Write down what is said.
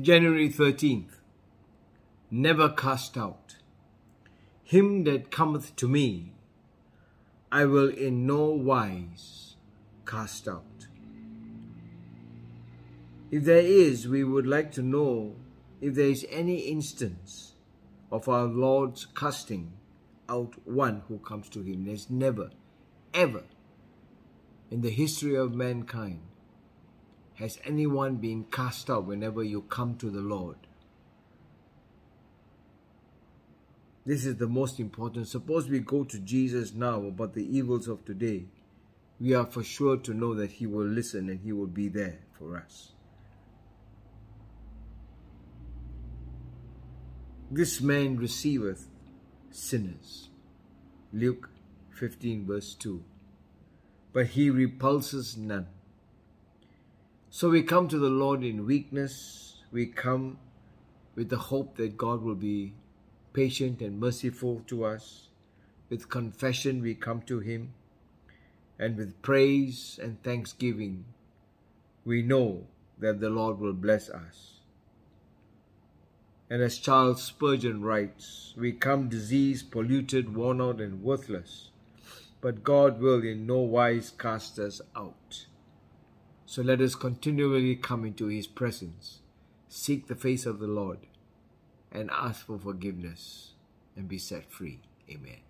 January 13th. Never cast out. Him that cometh to me, I will in no wise cast out. If there is, we would like to know if there is any instance of our Lord's casting out one who comes to him. There's never, ever in the history of mankind has anyone been cast out whenever you come to the Lord. This is the most important. Suppose we go to Jesus now about the evils of today. We are for sure to know that He will listen and He will be there for us. This man receiveth sinners. Luke 15 verse 2. But he repulses none. So we come to the Lord in weakness. We come with the hope that God will be patient and merciful to us. With confession, we come to Him. And with praise and thanksgiving, we know that the Lord will bless us. And as Charles Spurgeon writes, we come diseased, polluted, worn out, and worthless, but God will in no wise cast us out. So let us continually come into His presence, seek the face of the Lord, and ask for forgiveness and be set free. Amen.